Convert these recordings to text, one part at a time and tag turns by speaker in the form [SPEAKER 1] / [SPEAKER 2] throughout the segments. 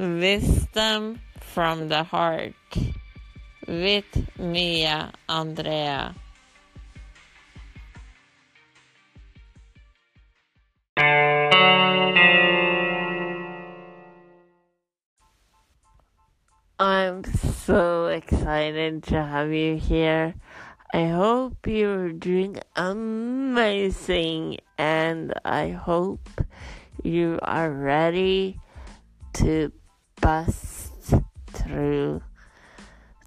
[SPEAKER 1] Wisdom from the Heart with Mia Andrea. I'm so excited to have you here. I hope you're doing amazing and I hope you are ready to bust through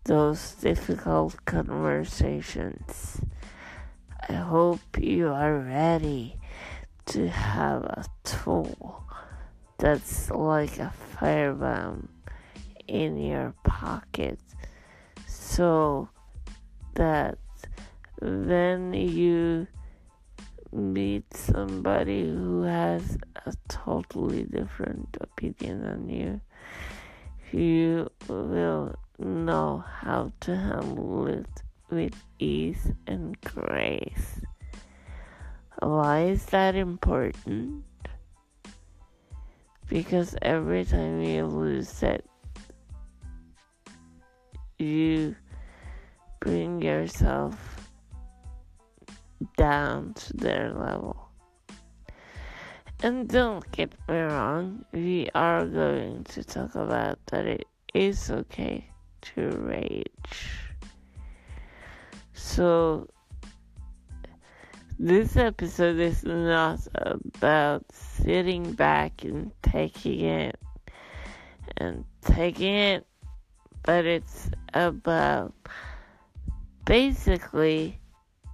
[SPEAKER 1] those difficult conversations. I hope you are ready to have a tool that's like a firebomb in your pocket so that when you meet somebody who has a totally different opinion than you, you will know how to handle it with ease and grace. Why is that important? Because every time you lose it, you bring yourself down to their level. And don't get me wrong, we are going to talk about that it is okay to rage. So, this episode is not about sitting back and taking it and taking it but it's about basically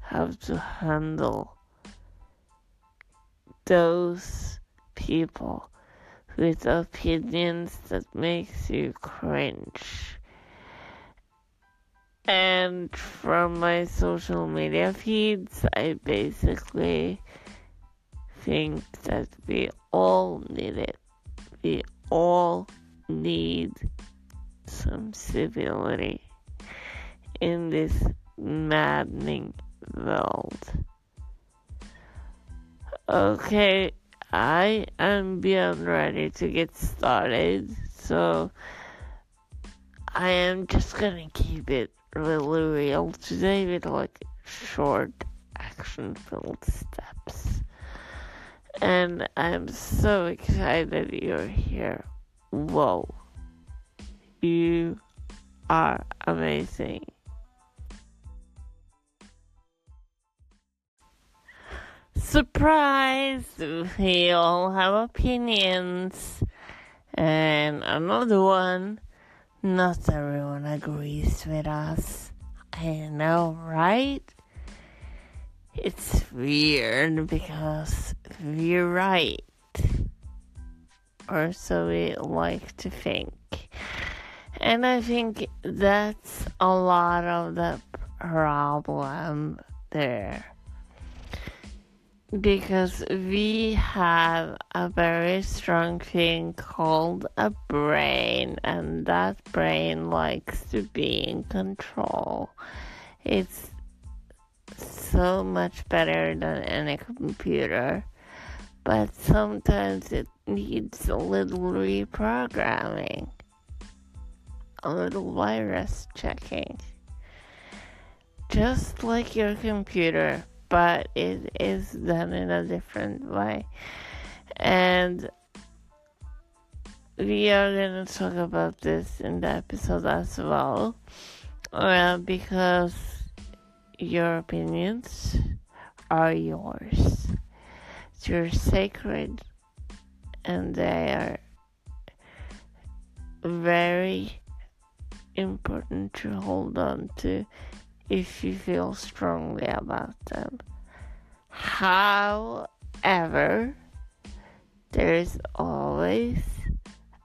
[SPEAKER 1] how to handle those people with opinions that makes you cringe. And from my social media feeds, I basically think that we all need it. We all need some civility in this maddening world. Okay, I am beyond ready to get started, so I am just gonna keep it really real today with like short action filled steps. And I'm so excited you're here. Whoa. You are amazing. Surprise! We all have opinions. And another one, not everyone agrees with us. I know, right? It's weird because we're right. Or so we like to think. And I think that's a lot of the problem there. Because we have a very strong thing called a brain, and that brain likes to be in control. It's so much better than any computer, but sometimes it needs a little reprogramming a little virus checking. Just like your computer, but it is done in a different way. And we are going to talk about this in the episode as well. Uh, because your opinions are yours. They're sacred and they are very important to hold on to if you feel strongly about them. However, there is always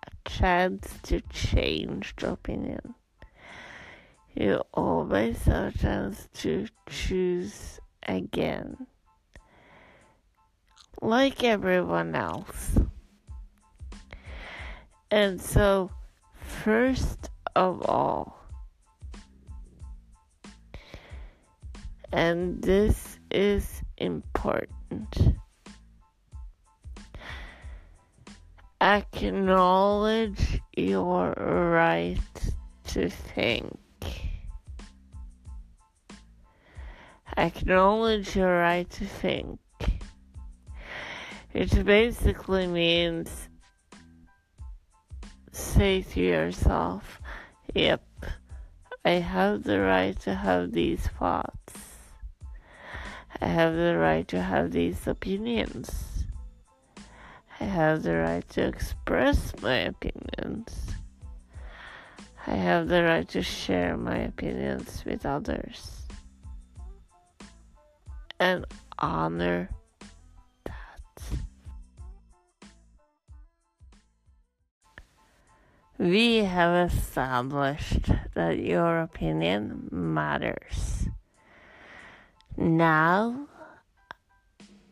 [SPEAKER 1] a chance to change the opinion. You always have a chance to choose again. Like everyone else. And so, first of all. And this is important. acknowledge your right to think. Acknowledge your right to think. It basically means say to yourself, yep, I have the right to have these thoughts. I have the right to have these opinions. I have the right to express my opinions. I have the right to share my opinions with others and honor that. We have established that your opinion matters. Now,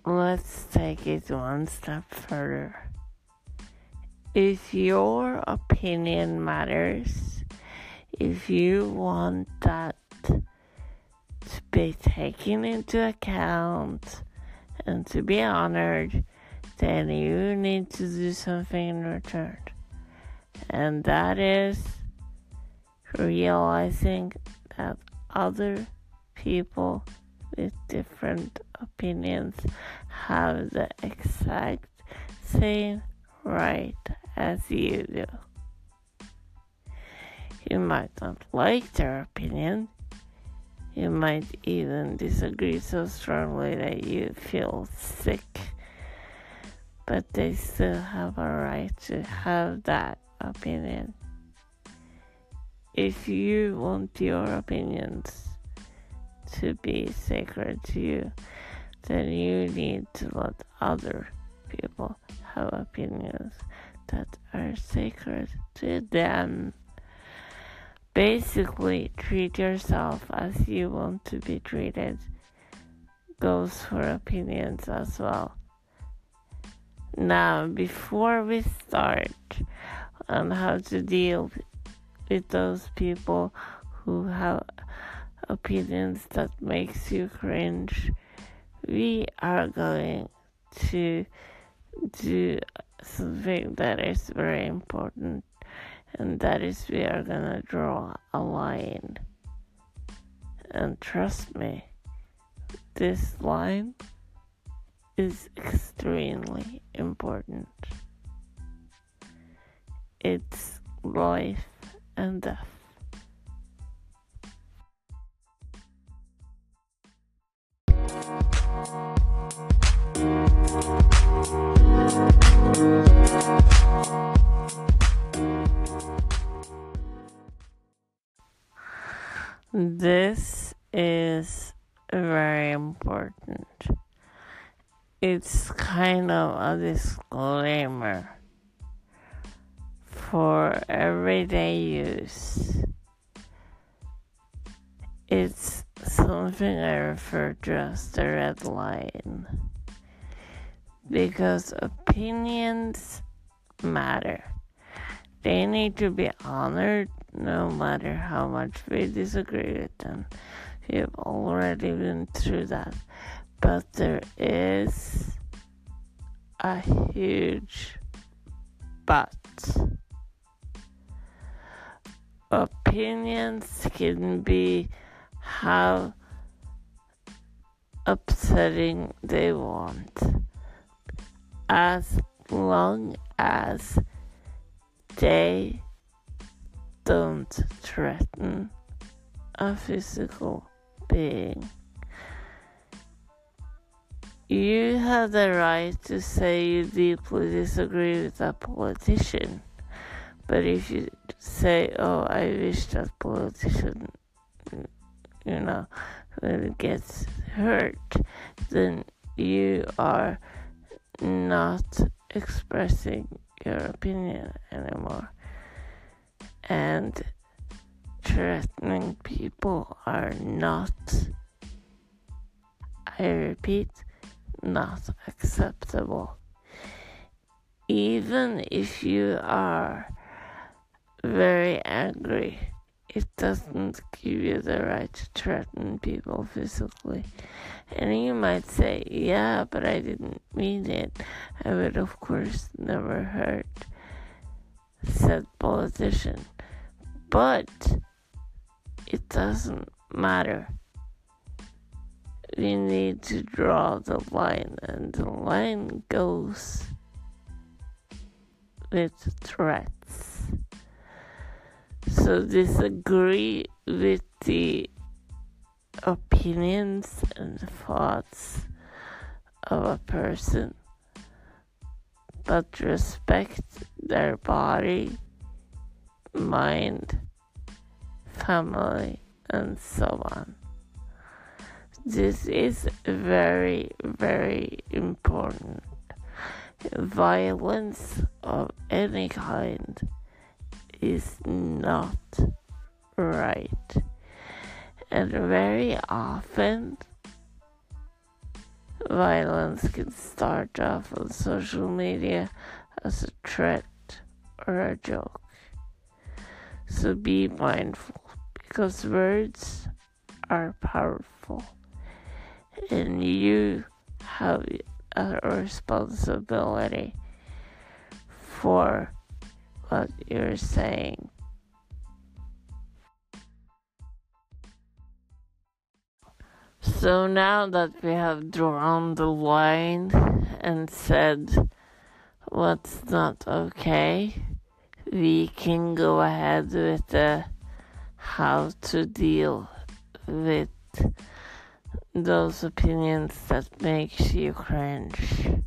[SPEAKER 1] let's take it one step further. If your opinion matters, if you want that to be taken into account and to be honored, then you need to do something in return and that is realizing that other people with different opinions have the exact same right as you do. You might not like their opinion. You might even disagree so strongly that you feel sick. But they still have a right to have that opinion. If you want your opinions to be sacred to you, then you need to let other people have opinions that are sacred to them. Basically, treat yourself as you want to be treated goes for opinions as well. Now, before we start, on how to deal with those people who have opinions that makes you cringe. We are going to do something that is very important and that is we are gonna draw a line. And trust me this line is extremely important. It's life and death. This is very important. It's kind of a disclaimer for everyday use. It's something I refer to as the red line because opinions matter. They need to be honored no matter how much we disagree with them. We've already been through that. But there is a huge but opinions can be how upsetting they want as long as they don't threaten a physical being. You have the right to say you deeply disagree with a politician but if you say, "Oh, I wish that politician," you know, when it gets hurt, then you are not expressing your opinion anymore. And threatening people are not, I repeat, not acceptable. Even if you are very angry. It doesn't give you the right to threaten people physically. And you might say, yeah, but I didn't mean it. I would, of course, never hurt said politician. But it doesn't matter. We need to draw the line, and the line goes with threats. So disagree with the opinions and thoughts of a person, but respect their body, mind, family, and so on. This is very, very important. Violence of any kind is not right. And very often, violence can start off on social media as a threat or a joke. So be mindful because words are powerful and you have a responsibility for what you're saying. So now that we have drawn the line and said what's not okay, we can go ahead with the how to deal with those opinions that makes you cringe.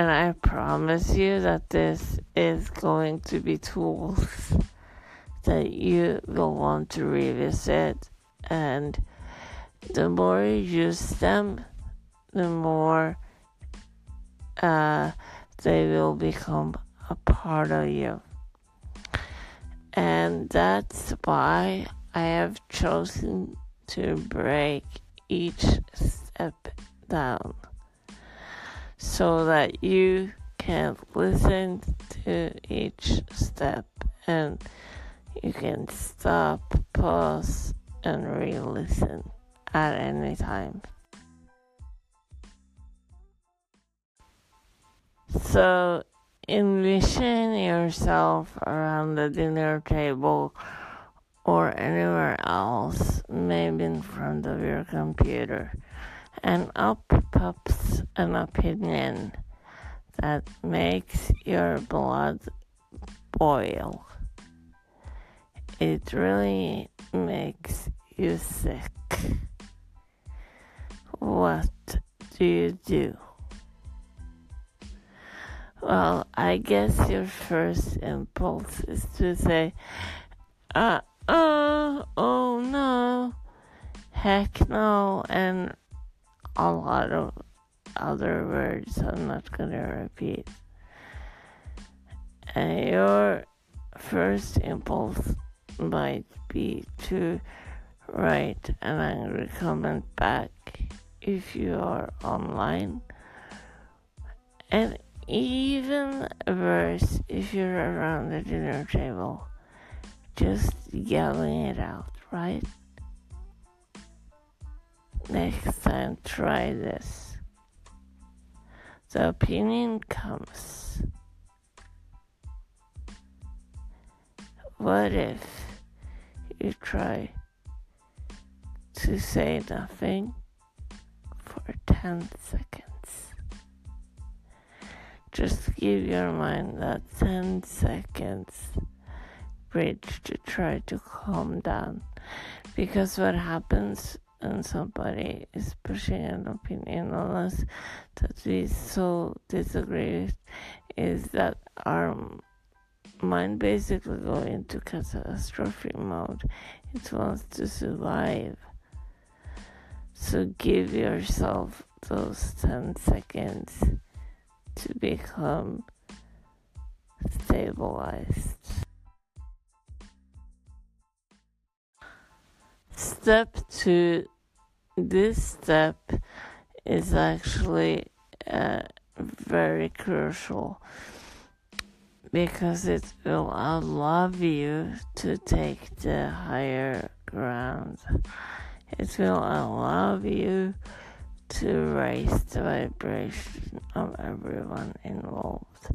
[SPEAKER 1] And I promise you that this is going to be tools that you will want to revisit and the more you use them, the more uh, they will become a part of you. And that's why I have chosen to break each step down so that you can listen to each step and you can stop, pause, and re listen at any time. So envision yourself around the dinner table or anywhere else, maybe in front of your computer, and up pops an opinion that makes your blood boil. It really makes you sick. What do you do? Well, I guess your first impulse is to say, uh, uh, oh no, heck no, and a lot of other words I'm not gonna repeat. And your first impulse might be to write an angry comment back if you are online. And even worse if you're around the dinner table, just yelling it out, right? Next time, try this. The opinion comes. What if you try to say nothing for 10 seconds? Just give your mind that 10 seconds bridge to try to calm down. Because what happens when somebody is pushing an opinion on us that we so disagree with is that our mind basically go into catastrophic mode. It wants to survive. So give yourself those 10 seconds to become stabilized. Step two this step is actually uh, very crucial because it will allow you to take the higher ground It will allow you to raise the vibration of everyone involved.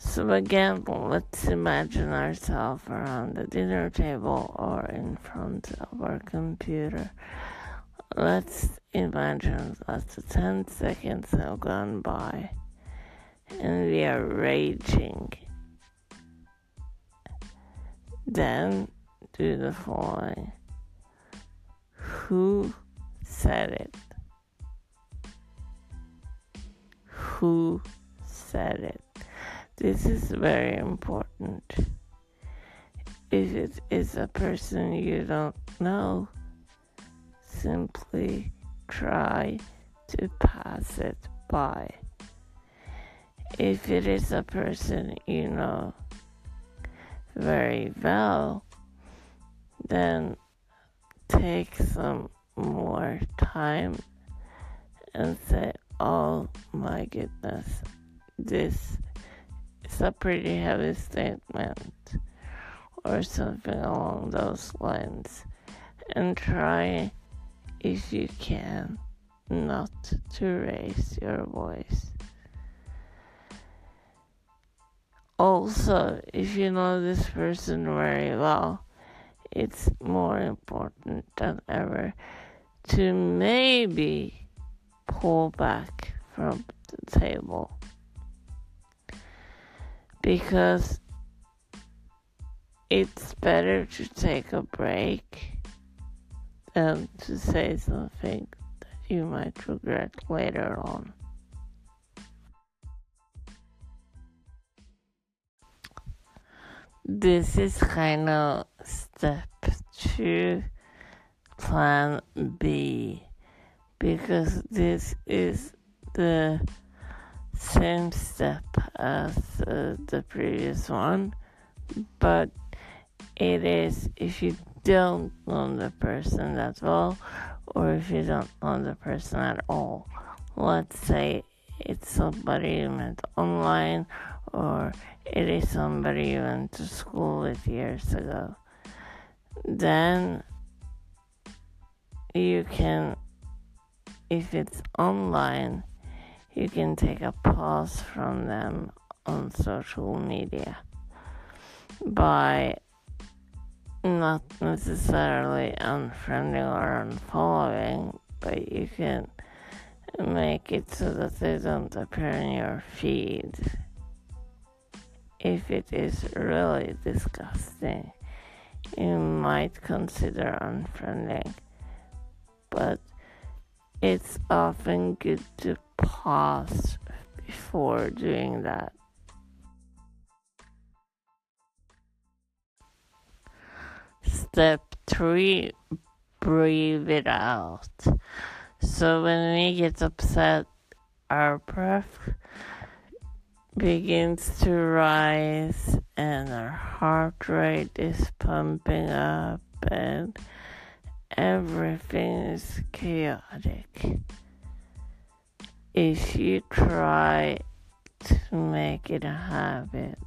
[SPEAKER 1] So again, let's imagine ourselves around the dinner table or in front of our computer. Let's imagine that the 10 seconds have gone by and we are raging. Then do the following. Who said it? Who said it? This is very important. If it is a person you don't know, simply try to pass it by. If it is a person you know very well, then take some more time and say, Oh my goodness, this it's a pretty heavy statement or something along those lines. And try, if you can, not to raise your voice. Also, if you know this person very well, it's more important than ever to maybe pull back from the table because it's better to take a break than to say something that you might regret later on. This is kind of step two, plan B, because this is the same step as uh, the previous one, but it is if you don't know the person that well, or if you don't know the person at all. Let's say it's somebody you met online, or it is somebody you went to school with years ago. Then you can, if it's online, you can take a pause from them on social media by not necessarily unfriending or unfollowing, but you can make it so that they don't appear in your feed. If it is really disgusting, you might consider unfriending, but it's often good to pause before doing that. Step three, breathe it out. So when we get upset, our breath begins to rise and our heart rate is pumping up and everything is chaotic if you try to make it a habit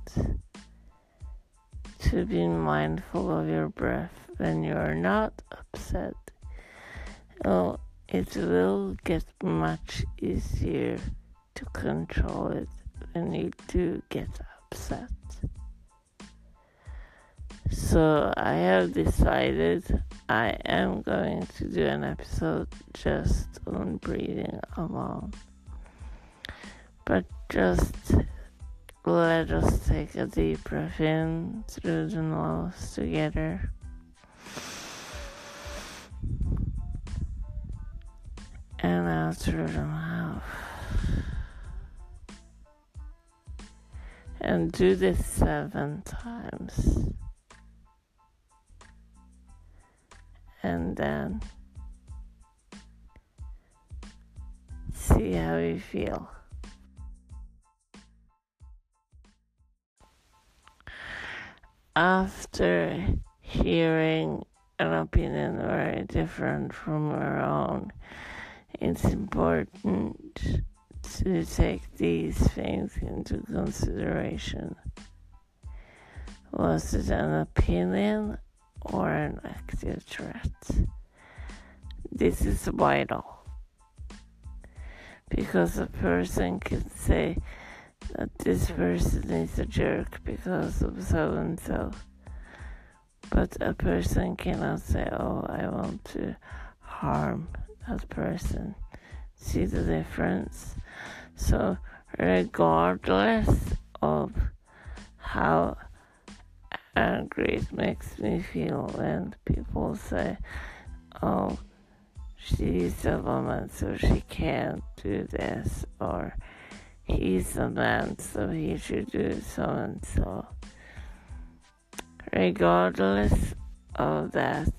[SPEAKER 1] to be mindful of your breath when you are not upset, oh, it will get much easier to control it when you do get upset. So I have decided I am going to do an episode just on breathing alone. But just let us take a deep breath in through the nose together. And out through the mouth. And do this seven times. And then see how you feel. after hearing an opinion very different from your own, it's important to take these things into consideration. Was it an opinion or an active threat? this is vital because a person can say that this person is a jerk because of so and so. But a person cannot say, oh, I want to harm that person. See the difference? So, regardless of how angry it makes me feel when people say, oh, she's a woman, so she can't do this, or he's a man, so he should do so and so. Regardless of that,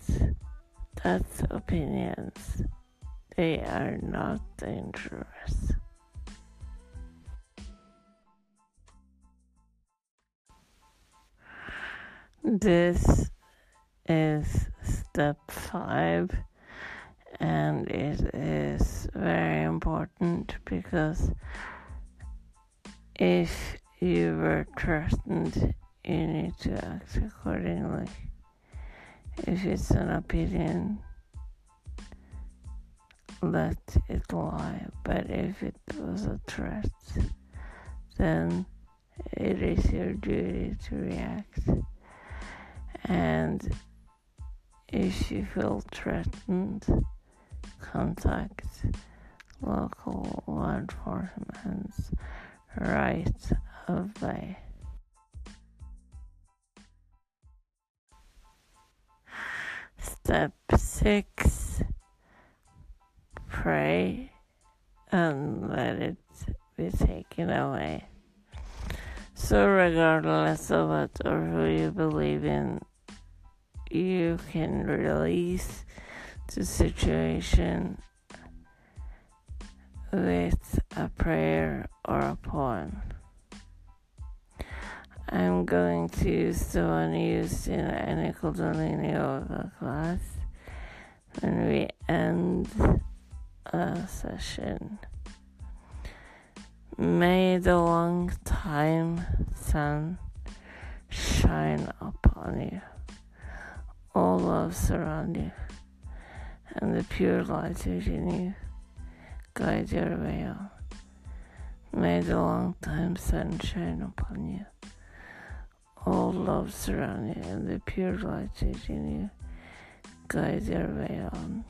[SPEAKER 1] that's opinions. They are not dangerous. This is step five and it is very important because if you were threatened, you need to act accordingly. If it's an opinion, let it lie. But if it was a threat, then it is your duty to react. And if you feel threatened, contact local law enforcement right away. Step six pray and let it be taken away. So, regardless of what or who you believe in, you can release the situation with a prayer or a poem. I'm going to use the one used in any Kundalini yoga class when we end a session. May the long time sun shine upon you. All love surround you, and the pure light within you guide your way on. May the long time sun shine upon you. All love surround you, and the pure light within you guide your way on.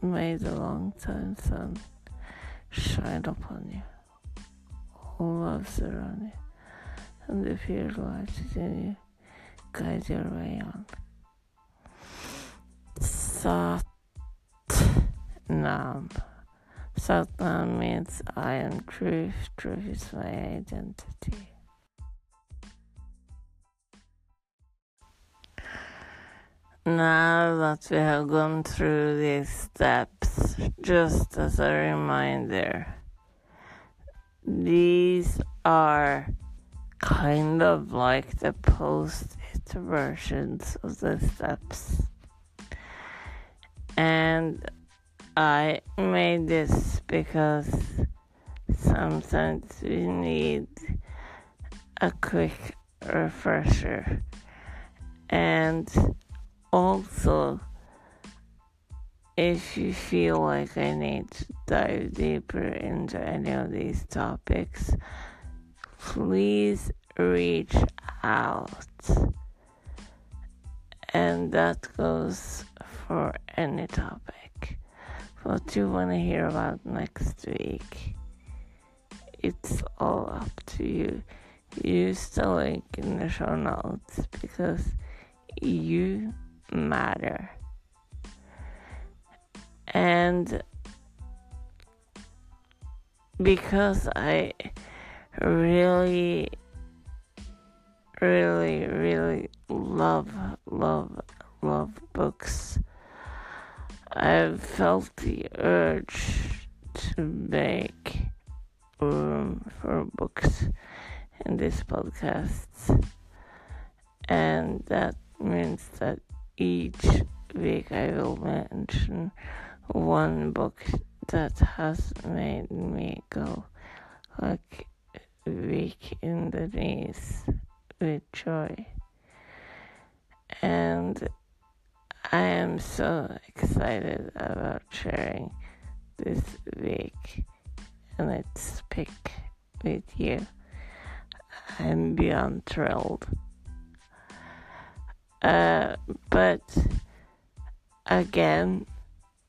[SPEAKER 1] May the long time sun shine upon you. All love surround you, and the pure light within you guide your way on. Sat Nam. Sat Nam means I am truth, truth is my identity. Now that we have gone through these steps, just as a reminder, these are kind of like the post it versions of the steps. And I made this because sometimes we need a quick refresher. And also, if you feel like I need to dive deeper into any of these topics, please reach out. And that goes for any topic. What you want to hear about next week, it's all up to you. Use the link in the show notes because you matter. And because I really, really, really love, love, love books, I've felt the urge to make room for books in this podcast. And that means that each week I will mention one book that has made me go like weak in the knees with joy. And I am so excited about sharing this week and its pick with you. I'm beyond thrilled. Uh, but again,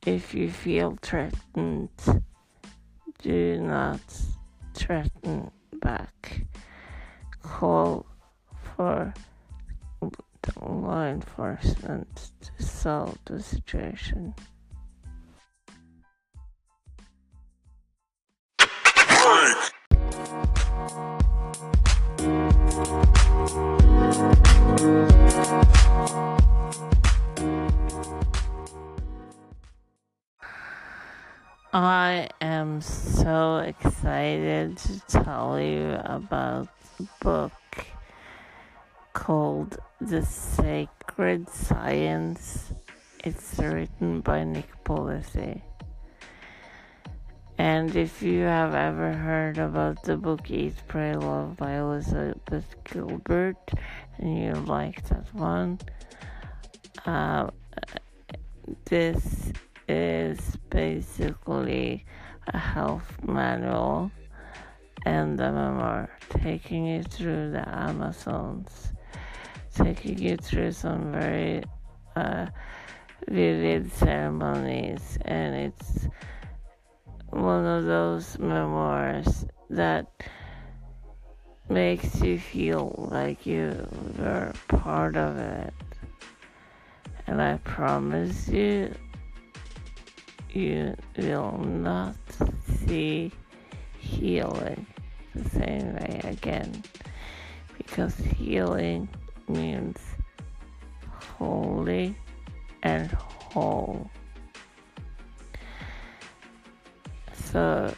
[SPEAKER 1] if you feel threatened, do not threaten back. Call for law enforcement to solve the situation. I am so excited to tell you about the book called The Sacred Science. It's written by Nick Polizzi. And if you have ever heard about the book Eat, Pray, Love by Elizabeth Gilbert and you like that one, uh, this is basically a health manual and a memoir taking you through the Amazons, taking you through some very uh, vivid ceremonies, and it's one of those memoirs that makes you feel like you were part of it. And I promise you, you will not see healing the same way again because healing means holy and whole. So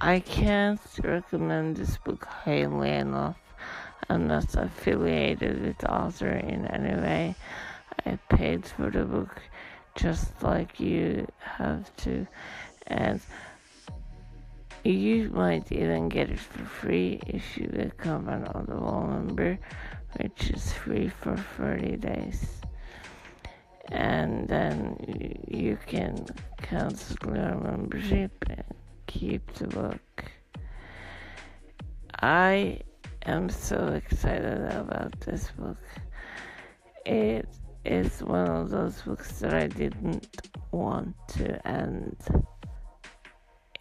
[SPEAKER 1] I can't recommend this book highly enough. I'm not affiliated with the author in any way. I paid for the book just like you have to. And you might even get it for free if you become an Audible member, which is free for 30 days. And then you can cancel your membership and keep the book. I am so excited about this book. It is one of those books that I didn't want to end.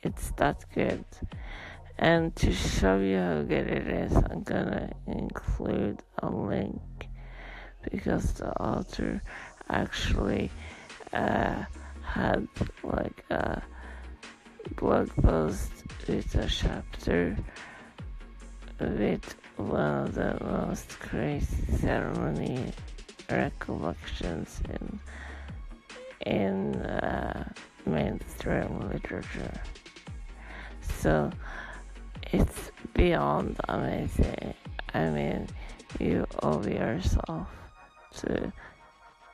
[SPEAKER 1] It's that good. And to show you how good it is, I'm gonna include a link because the author actually uh, had like a blog post with a chapter with one of the most crazy ceremony recollections in in uh, mainstream literature. So it's beyond amazing. I mean, you owe yourself to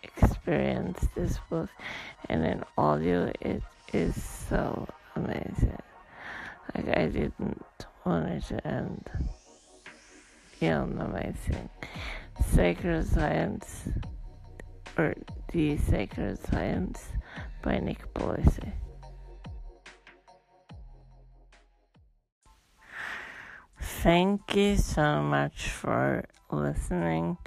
[SPEAKER 1] experience this book, and in audio, it is so amazing. Like I didn't want it to end beyond amazing. Sacred Science, or The Sacred Science by Nick Polizzi. Thank you so much for listening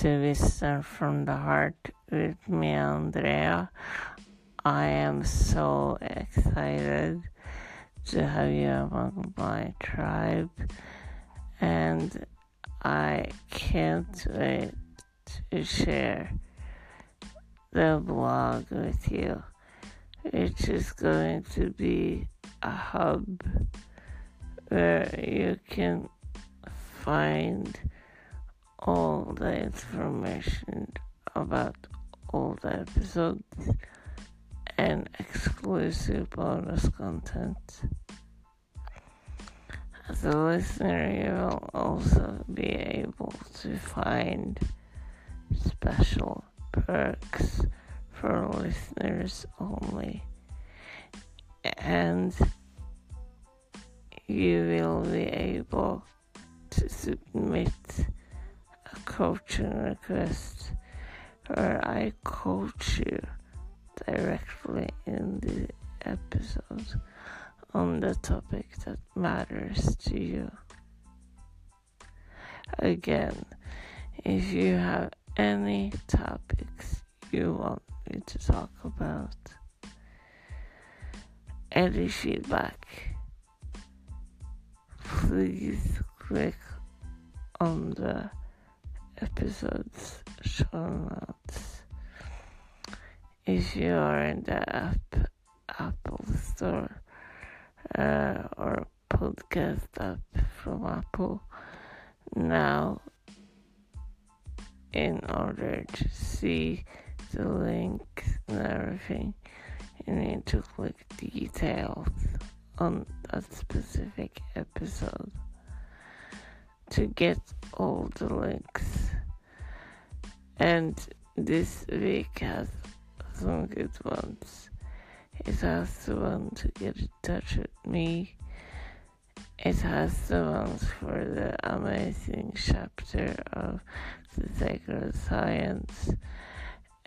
[SPEAKER 1] to Wisdom uh, from the Heart with me, Andrea. I am so excited to have you among my tribe, and I can't wait to share the blog with you, is going to be a hub where you can find all the information about all the episodes and exclusive bonus content. As a listener, you will also be able to find special perks for listeners only. And you will be able to submit a coaching request or I coach you directly in the episode on the topic that matters to you. Again, if you have any topics you want me to talk about, any feedback, please click on the episode's show notes. If you are in the app, Apple Store uh, or podcast app from Apple, now in order to see the links and everything, you need to click details on that specific episode to get all the links. And this week has some good ones. It has the one to get in touch with me. It has the ones for the amazing chapter of the sacred science.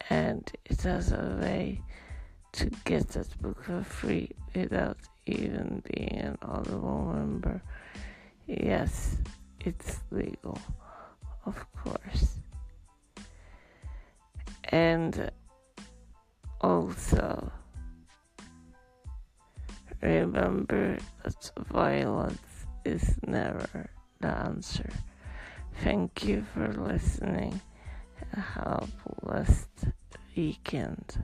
[SPEAKER 1] And it has a way to get that book for free without even being an Audible member. Yes, it's legal, of course. And also, remember that violence is never the answer. Thank you for listening. Have a blessed weekend.